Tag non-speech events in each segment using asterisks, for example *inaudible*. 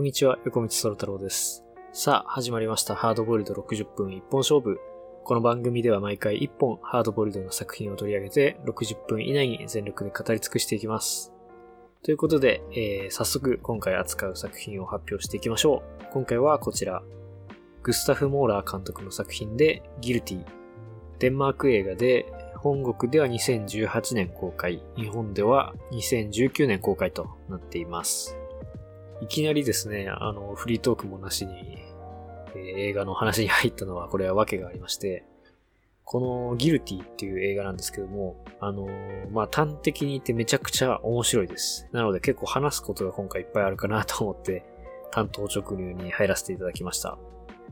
こんにちは、横道空太郎です。さあ、始まりました。ハードボイルド60分一本勝負。この番組では毎回1本ハードボイルドの作品を取り上げて60分以内に全力で語り尽くしていきます。ということで、えー早速今回扱う作品を発表していきましょう。今回はこちら。グスタフ・モーラー監督の作品でギルティ。デンマーク映画で本国では2018年公開、日本では2019年公開となっています。いきなりですね、あの、フリートークもなしに、えー映画の話に入ったのは、これは訳がありまして、このギルティっていう映画なんですけども、あのーまあ、端的に言ってめちゃくちゃ面白いです。なので結構話すことが今回いっぱいあるかなと思って、担当直入に入らせていただきました。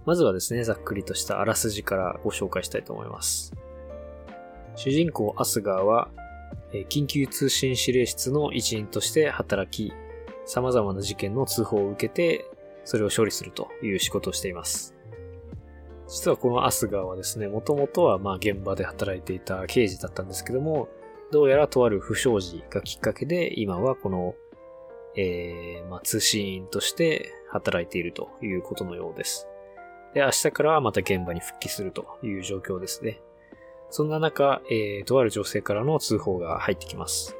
まずはですね、ざっくりとしたあらすじからご紹介したいと思います。主人公アスガーは、緊急通信指令室の一員として働き、様々な事件の通報を受けて、それを処理するという仕事をしています。実はこのアスガーはですね、もともとはまあ現場で働いていた刑事だったんですけども、どうやらとある不祥事がきっかけで、今はこの、えー、まあ通信員として働いているということのようです。で、明日からはまた現場に復帰するという状況ですね。そんな中、えー、とある女性からの通報が入ってきます。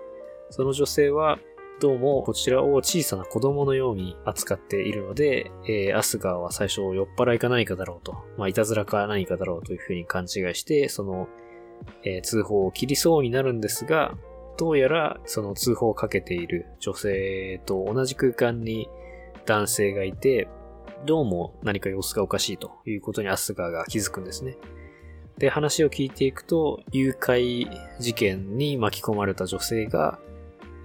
その女性は、どうもこちらを小さな子供のように扱っているので、えーアスガーは最初酔っ払いか何かだろうと、まあ、いたずらか何かだろうというふうに勘違いして、その、えー通報を切りそうになるんですが、どうやらその通報をかけている女性と同じ空間に男性がいて、どうも何か様子がおかしいということにアスガーが気づくんですね。で、話を聞いていくと、誘拐事件に巻き込まれた女性が、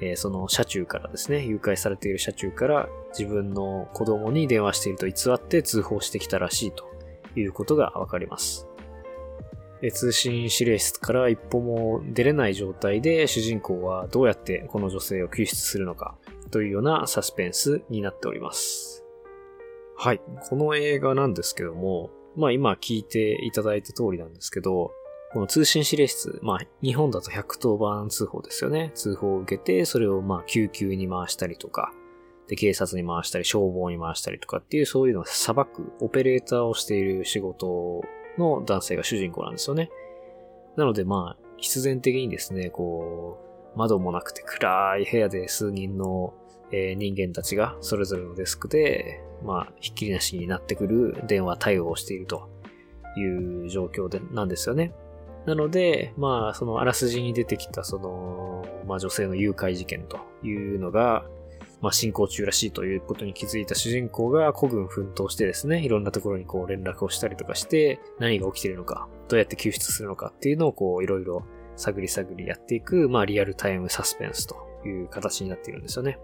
えーその車中からですね、誘拐されている車中から自分の子供に電話していると偽って通報してきたらしいということがわかります。通信指令室から一歩も出れない状態で主人公はどうやってこの女性を救出するのかというようなサスペンスになっております。はい。この映画なんですけども、まあ今聞いていただいた通りなんですけど、この通信指令室、まあ日本だと110番通報ですよね。通報を受けて、それをまあ救急に回したりとか、で、警察に回したり、消防に回したりとかっていう、そういうのを裁く、オペレーターをしている仕事の男性が主人公なんですよね。なのでまあ、必然的にですね、こう、窓もなくて暗い部屋で数人の、人間たちがそれぞれのデスクで、まあ、ひっきりなしになってくる電話対応をしているという状況で、なんですよね。なので、まあ、そのあらすじに出てきた、その、まあ女性の誘拐事件というのが、まあ進行中らしいということに気づいた主人公が孤軍奮闘してですね、いろんなところにこう連絡をしたりとかして、何が起きているのか、どうやって救出するのかっていうのをこういろいろ探り探りやっていく、まあリアルタイムサスペンスという形になっているんですよね。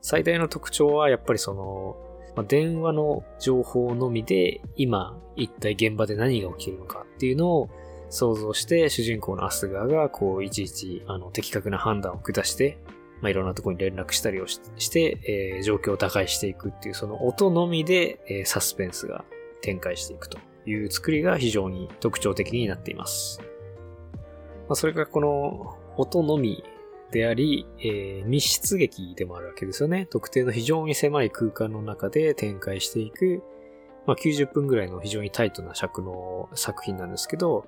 最大の特徴はやっぱりその、まあ、電話の情報のみで今一体現場で何が起きるのかっていうのを想像して主人公のアスガーがこういちいちあの的確な判断を下して、まあ、いろんなところに連絡したりをしして、えー状況を打開していくっていうその音のみで、えーサスペンスが展開していくという作りが非常に特徴的になっています。まあ、それがこの音のみであり、えー密室劇でもあるわけですよね。特定の非常に狭い空間の中で展開していく、まあ、90分ぐらいの非常にタイトな尺の作品なんですけど、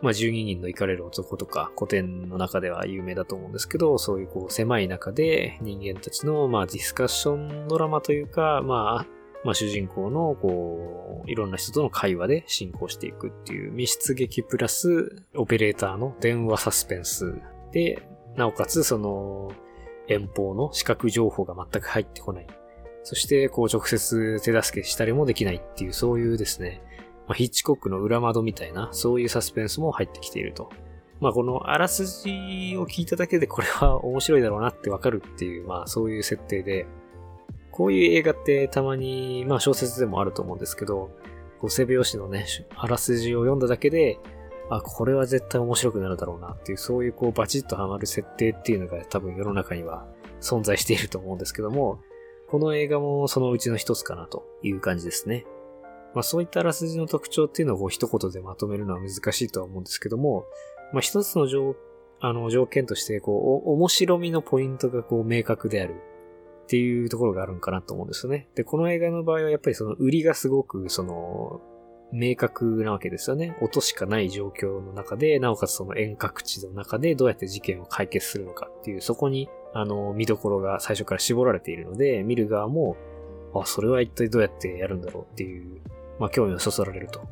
まあ、12人の怒れる男とか古典の中では有名だと思うんですけど、そういうこう狭い中で人間たちのまあディスカッションドラマというか、まあ、まあ主人公のこう、いろんな人との会話で進行していくっていう密室劇プラスオペレーターの電話サスペンスで、なおかつその遠方の視覚情報が全く入ってこない。そしてこう直接手助けしたりもできないっていうそういうですね、まあ、ヒッチコックの裏窓みたいな、そういうサスペンスも入ってきていると。まあ、このあらすじを聞いただけでこれは面白いだろうなってわかるっていう、まあ、そういう設定で、こういう映画ってたまに、まあ、小説でもあると思うんですけど、こう背拍子のね、あらすじを読んだだけで、あ、これは絶対面白くなるだろうなっていう、そういうこうバチッとハマる設定っていうのが多分世の中には存在していると思うんですけども、この映画もそのうちの一つかなという感じですね。まあそういったあらすじの特徴っていうのを一言でまとめるのは難しいとは思うんですけども、まあ一つの条あの条件としてこうお面白みのポイントがこう明確であるっっていうところがあるんかなと思うんですよね。で、この映画の場合はやっぱりその売りがすごく、その、明確なわけですよね。音しかない状況の中で、なおかつその遠隔地の中でどうやって事件を解決するのかっていう、そこに、あの、見どころが最初から絞られているので、見る側も、あ、それは一体どうやってやるんだろうっていう、まあ、興味をそそられると。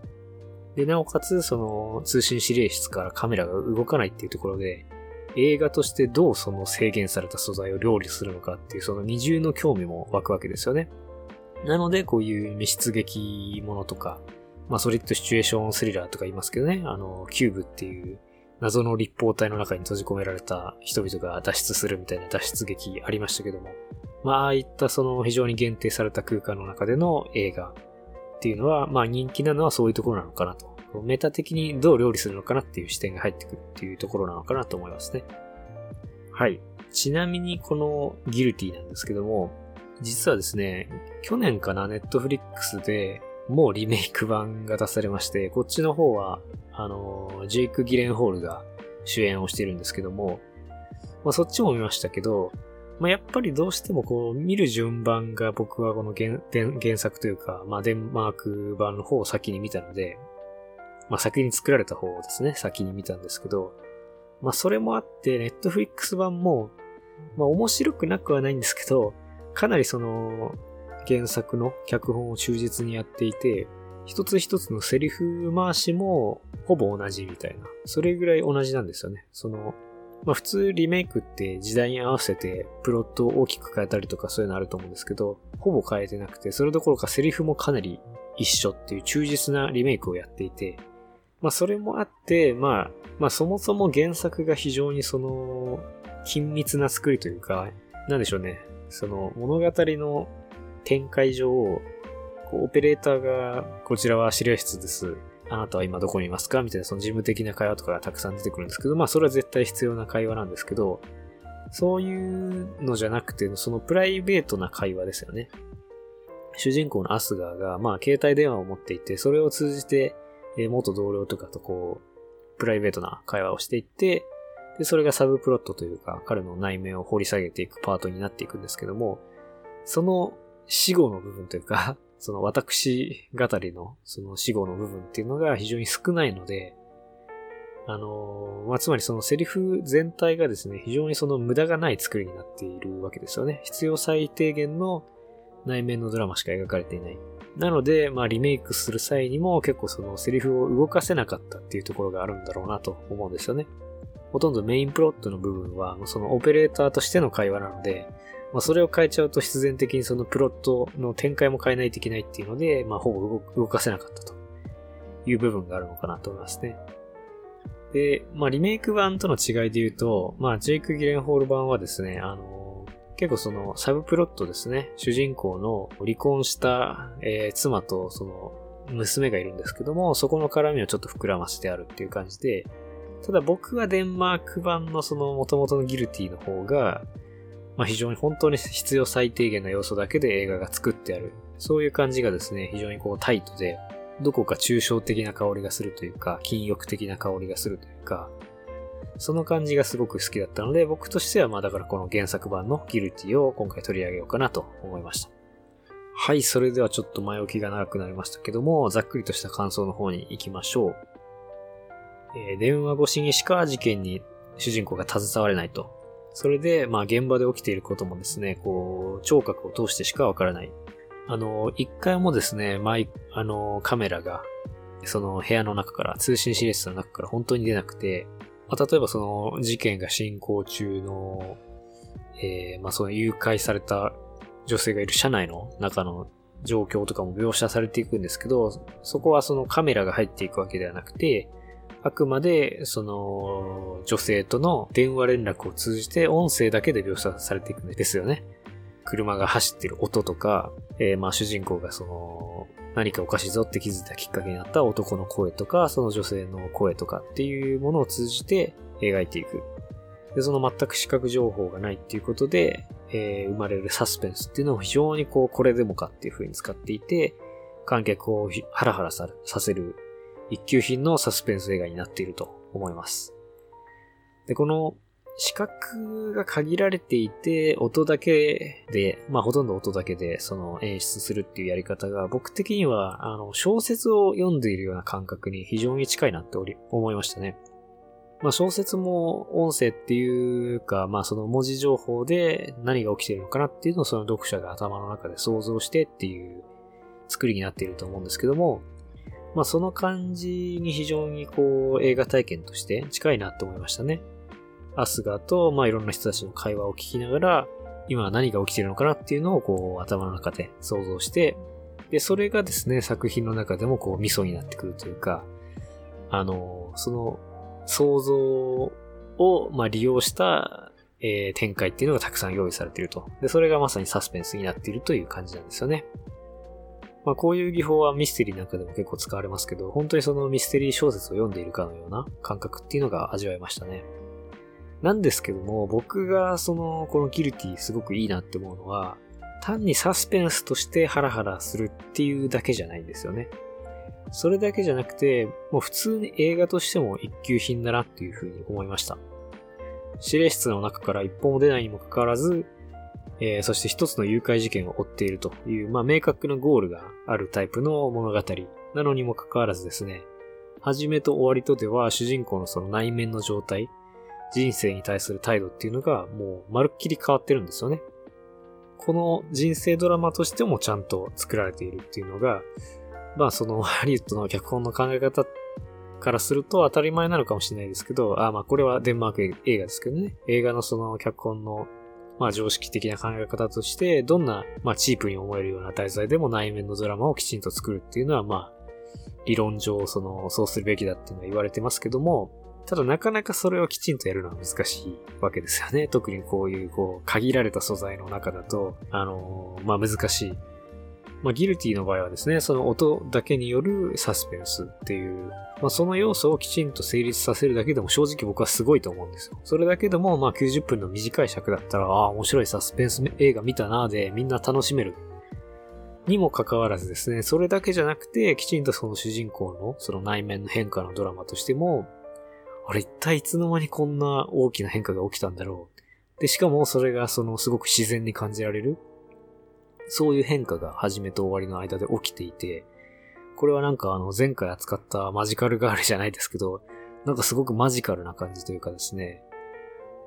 で、なおかつ、その、通信指令室からカメラが動かないっていうところで、映画としてどうその制限された素材を料理するのかっていう、その二重の興味も湧くわけですよね。なので、こういう密室劇ものとか、まあ、ソリッドシチュエーションスリラーとか言いますけどね、あの、キューブっていう謎の立方体の中に閉じ込められた人々が脱出するみたいな脱出劇ありましたけども、まあ、ああいったその非常に限定された空間の中での映画っていうのは、まあ人気なのはそういうところなのかなと。メタ的にどう料理するのかなっていう視点が入ってくるっていうところなのかなと思いますね。はい。ちなみにこのギルティなんですけども、実はですね、去年かな、ネットフリックスでもうリメイク版が出されまして、こっちの方は、あの、ジェイク・ギレンホールが主演をしているんですけども、まあそっちも見ましたけど、まあやっぱりどうしてもこう見る順番が僕はこの原原作というか、まあデンマーク版の方を先に見たので、まあ先に作られた方をですね、先に見たんですけど、まあそれもあって、ネットフリックス版も、まあ面白くなくはないんですけど、かなりその、原作の脚本を忠実にやっていて、一つ一つのセリフ回しもほぼ同じみたいな。それぐらい同じなんですよね。その、まあ普通リメイクって時代に合わせてプロットを大きく変えたりとかそういうのあると思うんですけど、ほぼ変えてなくて、それどころかセリフもかなり一緒っていう忠実なリメイクをやっていて、まあそれもあって、まあ、まあそもそも原作が非常にその、緊密な作りというか、なんでしょうね。その物語の展開上、オペレーターが、こちらは指令室です。あなたは今どこにいますか？みたいなその事務的な会話とかがたくさん出てくるんですけど、まあそれは絶対必要な会話なんですけど、そういうのじゃなくて、そのプライベートな会話ですよね。主人公のアスガーが、まあ携帯電話を持っていて、それを通じて、え元同僚とかとこう、プライベートな会話をしていって、で、それがサブプロットというか、彼の内面を掘り下げていくパートになっていくんですけども、その死後の部分というか、その私語りのその死後の部分っていうのが非常に少ないので、あのまあ、つまりそのセリフ全体がですね、非常にその無駄がない作りになっているわけですよね。必要最低限の内面のドラマしか描かれていない。なので、まあリメイクする際にも結構そのセリフを動かせなかったっていうところがあるんだろうなと思うんですよね。ほとんどメインプロットの部分は、そのオペレーターとしての会話なので、まあ、それを変えちゃうと必然的にそのプロットの展開も変えないといけないっていうので、まあ、ほぼ動かせなかったという部分があるのかなと思いますね。で、まあ、リメイク版との違いで言うと、まあ、ジェイク・ギレンホール版はですね、あの、結構そのサブプロットですね、主人公の離婚した、えー、妻とその娘がいるんですけども、そこの絡みをちょっと膨らませてあるっていう感じで、ただ僕はデンマーク版のその元々のギルティの方が、まあ、非常に本当に必要最低限な要素だけで映画が作ってある。そういう感じがですね、非常にこうタイトで、どこか抽象的な香りがするというか、禁欲的な香りがするというか、その感じがすごく好きだったので、僕としてはまあだからこの原作版のギルティを今回取り上げようかなと思いました。はい、それではちょっと前置きが長くなりましたけども、ざっくりとした感想の方に行きましょう。えー、電話越しにしか事件に主人公が携われないと。それで、まあ現場で起きていることもですね、こう、聴覚を通してしかわからない。あの、一回もですね、マイ、あの、カメラが、その部屋の中から、通信指令室の中から本当に出なくて、まあ、例えばその事件が進行中の、えー、まあその誘拐された女性がいる車内の中の状況とかも描写されていくんですけど、そこはそのカメラが入っていくわけではなくて、あくまで、その、女性との電話連絡を通じて音声だけで描写されていくんですよね。車が走ってる音とか、えー、まあ主人公がその、何かおかしいぞって気づいたきっかけになった男の声とか、その女性の声とかっていうものを通じて描いていく。で、その全く視覚情報がないっていうことで、えー、生まれるサスペンスっていうのを非常にこう、これでもかっていう風に使っていて、観客をハラハラさせる一級品のサスペンス映画になっていると思います。で、この視覚が限られていて、音だけで、まあほとんど音だけでその演出するっていうやり方が僕的には、あの、小説を読んでいるような感覚に非常に近いなっており思いましたね。まあ小説も音声っていうか、まあその文字情報で何が起きているのかなっていうのをその読者が頭の中で想像してっていう作りになっていると思うんですけども、まあその感じに非常にこう映画体験として近いなって思いましたね。アスガと、まあ、いろんな人たちの会話を聞きながら、今何が起きているのかなっていうのをこう頭の中で想像して、で、それがですね、作品の中でもこう味噌になってくるというか、あの、その想像を、まあ、利用した、えー、展開っていうのがたくさん用意されていると。で、それがまさにサスペンスになっているという感じなんですよね。まあ、こういう技法はミステリーなんかでも結構使われますけど、本当にそのミステリー小説を読んでいるかのような感覚っていうのが味わえましたね。なんですけども、僕がその、このギルティすごくいいなって思うのは、単にサスペンスとしてハラハラするっていうだけじゃないんですよね。それだけじゃなくて、もう普通に映画としても一級品だなっていうふうに思いました。指令室の中から一本も出ないにもかかわらず、えー、そして一つの誘拐事件を追っているという、まあ明確なゴールがあるタイプの物語なのにもかかわらずですね、始めと終わりとでは主人公のその内面の状態、人生に対する態度っていうのがもうまるっきり変わってるんですよね。この人生ドラマとしてもちゃんと作られているっていうのが、まあそのハリウッドの脚本の考え方からすると当たり前なのかもしれないですけど、あまあこれはデンマーク映画ですけどね。映画のその脚本のまあ常識的な考え方として、どんなまあチープに思えるような題材でも内面のドラマをきちんと作るっていうのはまあ理論上そのそうするべきだっていうのは言われてますけども、ただなかなかそれをきちんとやるのは難しいわけですよね。特にこういう、こう、限られた素材の中だと、あのー、まあ、難しい。まあ、ギルティの場合はですね、その音だけによるサスペンスっていう、まあ、その要素をきちんと成立させるだけでも正直僕はすごいと思うんですよ。それだけでも、まあ、90分の短い尺だったら、ああ、面白いサスペンス映画見たなーで、みんな楽しめる。にもかかわらずですね、それだけじゃなくて、きちんとその主人公のその内面の変化のドラマとしても、あれ一体いつの間にこんな大きな変化が起きたんだろう。で、しかもそれがそのすごく自然に感じられる。そういう変化が始めと終わりの間で起きていて、これはなんかあの前回扱ったマジカルガールじゃないですけど、なんかすごくマジカルな感じというかですね、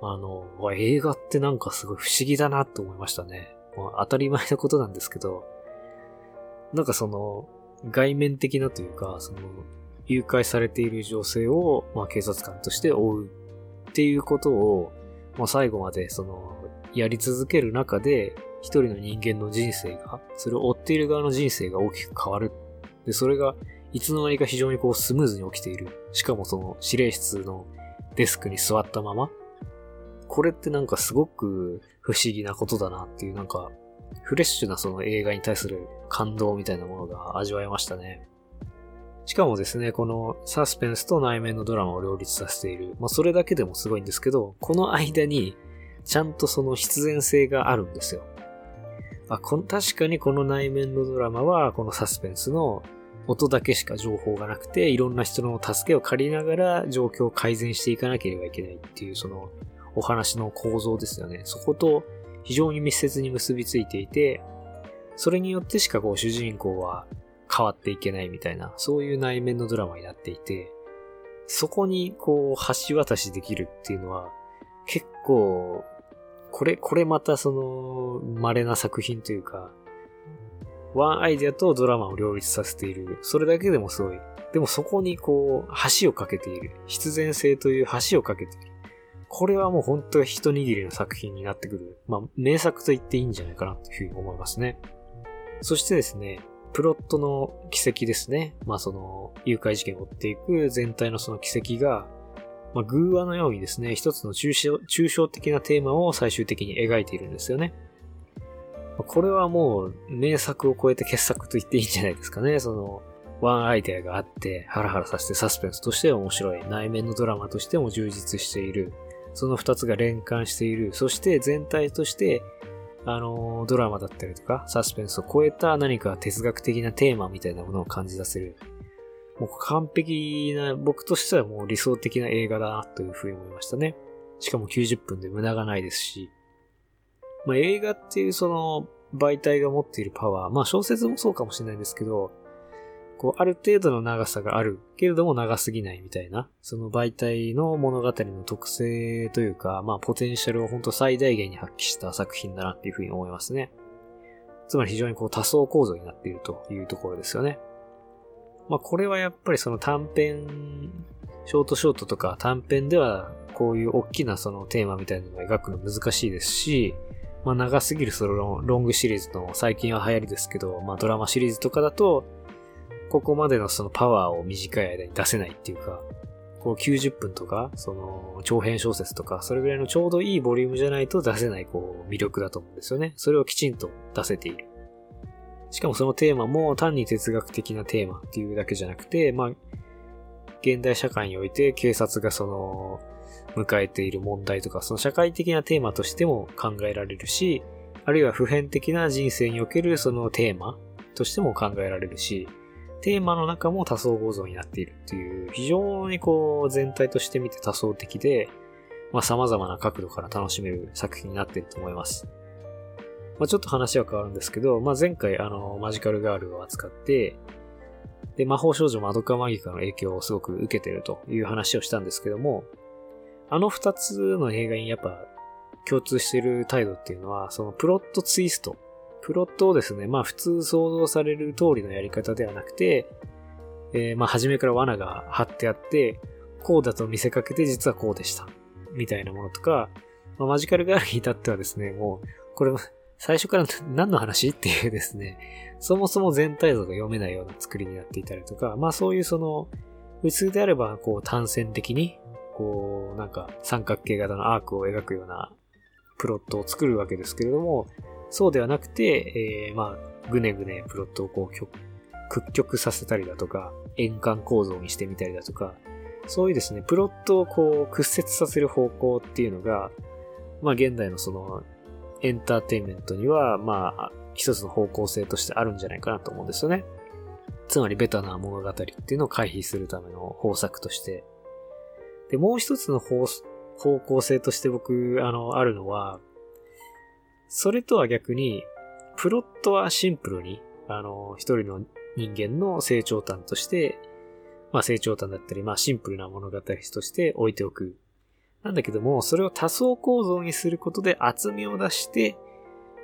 あの、映画ってなんかすごい不思議だなと思いましたね。まあ、当たり前のことなんですけど、なんかその、外面的なというか、その、誘拐されている女性を、まあ、警察官として追うっていうことを、まあ、最後までその、やり続ける中で、一人の人間の人生が、それを追っている側の人生が大きく変わる。で、それが、いつの間にか非常にこうスムーズに起きている。しかもその指令室のデスクに座ったまま。これってなんかすごく不思議なことだなっていうなんか、フレッシュなその映画に対する感動みたいなものが味わえましたね。しかもですね、このサスペンスと内面のドラマを両立させている。まあ、それだけでもすごいんですけど、この間に、ちゃんとその必然性があるんですよ。あこ確かにこの内面のドラマは、このサスペンスの音だけしか情報がなくて、いろんな人の助けを借りながら状況を改善していかなければいけないっていう、そのお話の構造ですよね。そこと非常に密接に結びついていて、それによってしかこう主人公は変わっていけないみたいな、そういう内面のドラマになっていて、そこにこう橋渡しできるっていうのは、結構、これ、これまたその、稀な作品というか、ワンアイデアとドラマを両立させている。それだけでもすごい。でもそこにこう、橋をかけている。必然性という橋をかけている。これはもう本当に一握りの作品になってくる。まあ、名作と言っていいんじゃないかなというふうに思いますね。そしてですね、プロットの奇跡ですね。まあその、誘拐事件を追っていく全体のその奇跡が、まあ偶話のようにですね、一つの抽象抽象的なテーマを最終的に描いているんですよね。これはもう名作を超えて傑作と言っていいんじゃないですかね。その、ワンアイデアがあって、ハラハラさせてサスペンスとして面白い、内面のドラマとしても充実している、その二つが連関している、そして全体としてあの、ドラマだったりとか、サスペンスを超えた何か哲学的なテーマみたいなものを感じ出せる。もう完璧な、僕としてはもう理想的な映画だなというふうに思いましたね。しかも90分で無駄がないですし、まあ、映画っていうその媒体が持っているパワー、まあ小説もそうかもしれないですけど、こう、ある程度の長さがあるけれども長すぎないみたいな、その媒体の物語の特性というか、まあポテンシャルを本当最大限に発揮した作品だなっていうふうに思いますね。つまり非常にこう多層構造になっているというところですよね。まあこれはやっぱりその短編、ショートショートとか短編ではこういう大きなそのテーマみたいなのを描くの難しいですし、まあ長すぎるそのロングシリーズの最近は流行りですけど、まあドラマシリーズとかだと、ここまでのそのパワーを短い間に出せないっていうか、こう90分とか、その長編小説とか、それぐらいのちょうどいいボリュームじゃないと出せないこう魅力だと思うんですよね。それをきちんと出せている。しかもそのテーマも単に哲学的なテーマっていうだけじゃなくて、まあ、現代社会において警察がその、迎えている問題とか、その社会的なテーマとしても考えられるし、あるいは普遍的な人生におけるそのテーマとしても考えられるし、テーマの中も多層構造になっているっていう、非常にこう全体として見て多層的で、まあ様々な角度から楽しめる作品になっていると思います。まあちょっと話は変わるんですけど、まあ前回あのマジカルガールを扱って、で、魔法少女マドカマギカの影響をすごく受けてるという話をしたんですけども、あの二つの映画にやっぱ共通している態度っていうのは、そのプロットツイスト。プロットをですね、まあ普通想像される通りのやり方ではなくて、えー、まあ初めから罠が張ってあって、こうだと見せかけて実はこうでした。みたいなものとか、まあ、マジカルガールに至ってはですね、もう、これ最初から何の話？っていうですね、そもそも全体像が読めないような作りになっていたりとか、まあそういうその、普通であればこう単線的にこう、なんか三角形型のアークを描くようなプロットを作るわけですけれども、そうではなくて、えー、まあ、ぐねぐねプロットをこう、屈曲させたりだとか、円環構造にしてみたりだとか、そういうですね、プロットをこう、屈折させる方向っていうのが、まあ現代のその、エンターテインメントには、まあ、一つの方向性としてあるんじゃないかなと思うんですよね。つまりベタな物語っていうのを回避するための方策としてで、もう一つの方方向性として僕、あの、あるのは、それとは逆に、プロットはシンプルに、あの、一人の人間の成長端として、まあ成長端だったり、まあシンプルな物語として置いておく。なんだけども、それを多層構造にすることで厚みを出して、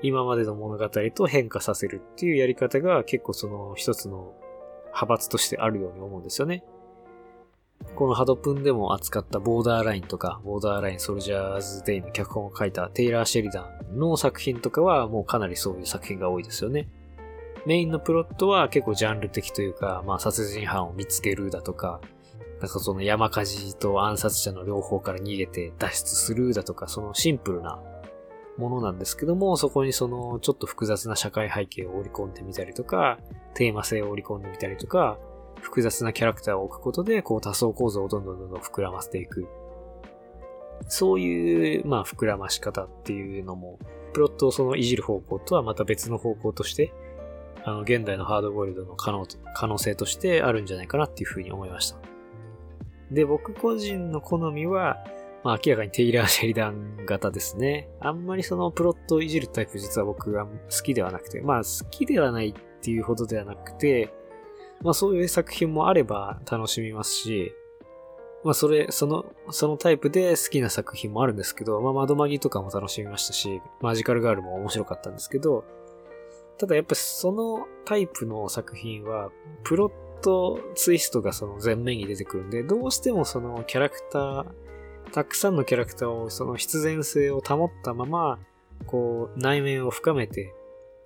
今までの物語と変化させるっていうやり方が結構その一つの派閥としてあるように思うんですよね。このハドプンでも扱ったボーダーラインとか、ボーダーラインソルジャーズデイの脚本を書いたテイラー・シェリダンの作品とかはもうかなりそういう作品が多いですよね。メインのプロットは結構ジャンル的というか、まあ殺人犯を見つけるだとか、なんかその山火事と暗殺者の両方から逃げて脱出するだとか、そのシンプルなものなんですけども、そこにそのちょっと複雑な社会背景を織り込んでみたりとか、テーマ性を織り込んでみたりとか、複雑なキャラクターを置くことで、こう多層構造をどんどんどんどん膨らませていく。そういう、まあ、膨らまし方っていうのも、プロットをそのいじる方向とはまた別の方向として、あの、現代のハードボイルドの可能、可能性としてあるんじゃないかなっていうふうに思いました。で、僕個人の好みは、まあ明らかにテイラー・シェリダン型ですね。あんまりそのプロットをいじるタイプ実は僕は好きではなくて、まあ好きではないっていうほどではなくて、まあそういう作品もあれば楽しみますし、まあそれ、その、そのタイプで好きな作品もあるんですけど、まあ窓マギとかも楽しみましたし、マジカルガールも面白かったんですけど、ただやっぱそのタイプの作品は、プロットツイストがその前面に出てくるんで、どうしてもそのキャラクター、たくさんのキャラクターをその必然性を保ったまま、こう内面を深めて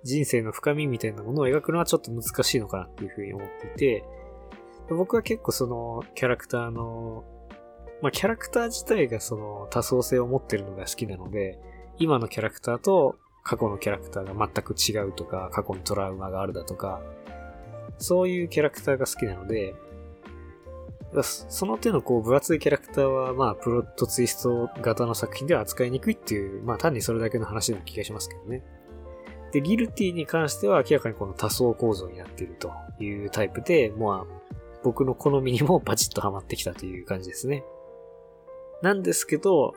人生の深みみたいなものを描くのはちょっと難しいのかなっていうふうに思っていて、僕は結構そのキャラクターの、まあキャラクター自体がその多層性を持ってるのが好きなので、今のキャラクターと過去のキャラクターが全く違うとか、過去にトラウマがあるだとか、そういうキャラクターが好きなので、その手のこう分厚いキャラクターはまあプロットツイスト型の作品では扱いにくいっていう、まあ単にそれだけの話な気がしますけどね。で、ギルティに関しては明らかにこの多層構造になっているというタイプで、まあ、僕の好みにもバチッとハマってきたという感じですね。なんですけど、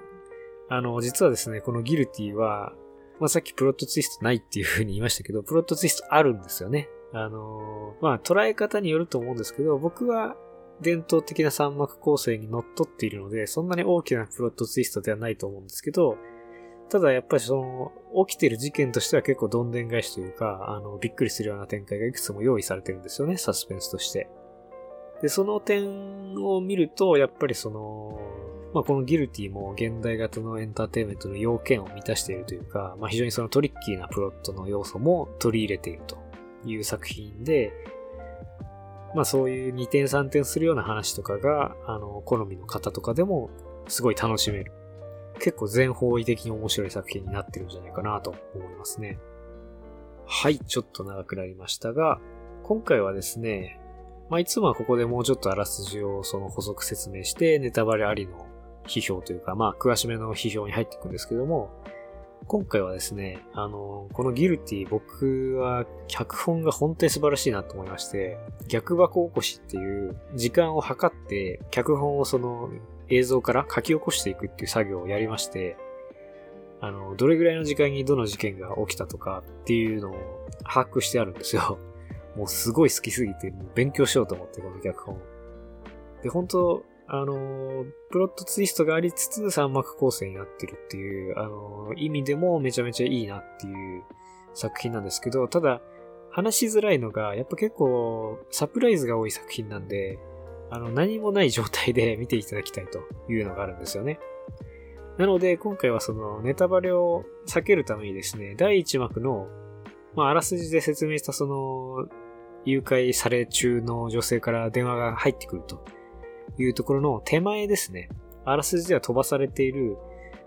あの、実はですね、このギルティは、まあ、さっきプロットツイストないっていう風に言いましたけど、プロットツイストあるんですよね。あのまあ、捉え方によると思うんですけど、僕は伝統的な三幕構成に則っっているので、そんなに大きなプロットツイストではないと思うんですけど、ただやっぱりその、起きてる事件としては結構どんでん返しというか、あの、びっくりするような展開がいくつも用意されてるんですよね、サスペンスとして。で、その点を見ると、やっぱりその、まあ、このギルティも現代型のエンターテインメントの要件を満たしているというか、まあ、非常にそのトリッキーなプロットの要素も取り入れているという作品で、まあそういう2点3点するような話とかが、あの、好みの方とかでもすごい楽しめる。結構全方位的に面白い作品になってるんじゃないかなと思いますね。はい、ちょっと長くなりましたが、今回はですね、まあいつもはここでもうちょっとあらすじをその補足説明して、ネタバレありの批評というか、まあ、詳しめの批評に入っていくんですけども、今回はですね、あの、このギルティ僕は脚本が本当に素晴らしいなと思いまして、逆箱起こしっていう時間を計って脚本をその映像から書き起こしていくっていう作業をやりまして、あの、どれぐらいの時間にどの事件が起きたとかっていうのを把握してあるんですよ。もうすごい好きすぎて勉強しようと思って、この脚本。で、本当あの、プロットツイストがありつつ三幕構成になってるっていう、あの、意味でもめちゃめちゃいいなっていう作品なんですけど、ただ、話しづらいのが、やっぱ結構サプライズが多い作品なんで、あの、何もない状態で *laughs* 見ていただきたいというのがあるんですよね。なので、今回はそのネタバレを避けるためにですね、第1幕の、まあ、あらすじで説明したその、誘拐され中の女性から電話が入ってくると。いうところの手前ですね。あらすじでは飛ばされている、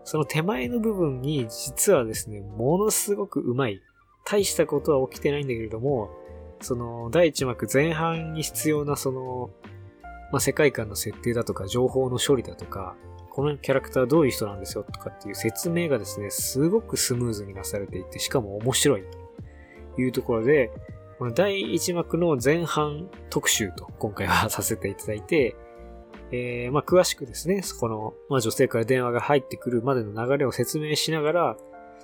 その手前の部分に実はですね、ものすごくうまい。大したことは起きてないんだけれども、その第一幕前半に必要なその、まあ、世界観の設定だとか情報の処理だとか、このキャラクターはどういう人なんですよとかっていう説明がですね、すごくスムーズになされていて、しかも面白いというところで、この第1幕の前半特集と今回はさせていただいて、えー、まあ、詳しくですね、そこの、まあ、女性から電話が入ってくるまでの流れを説明しながら、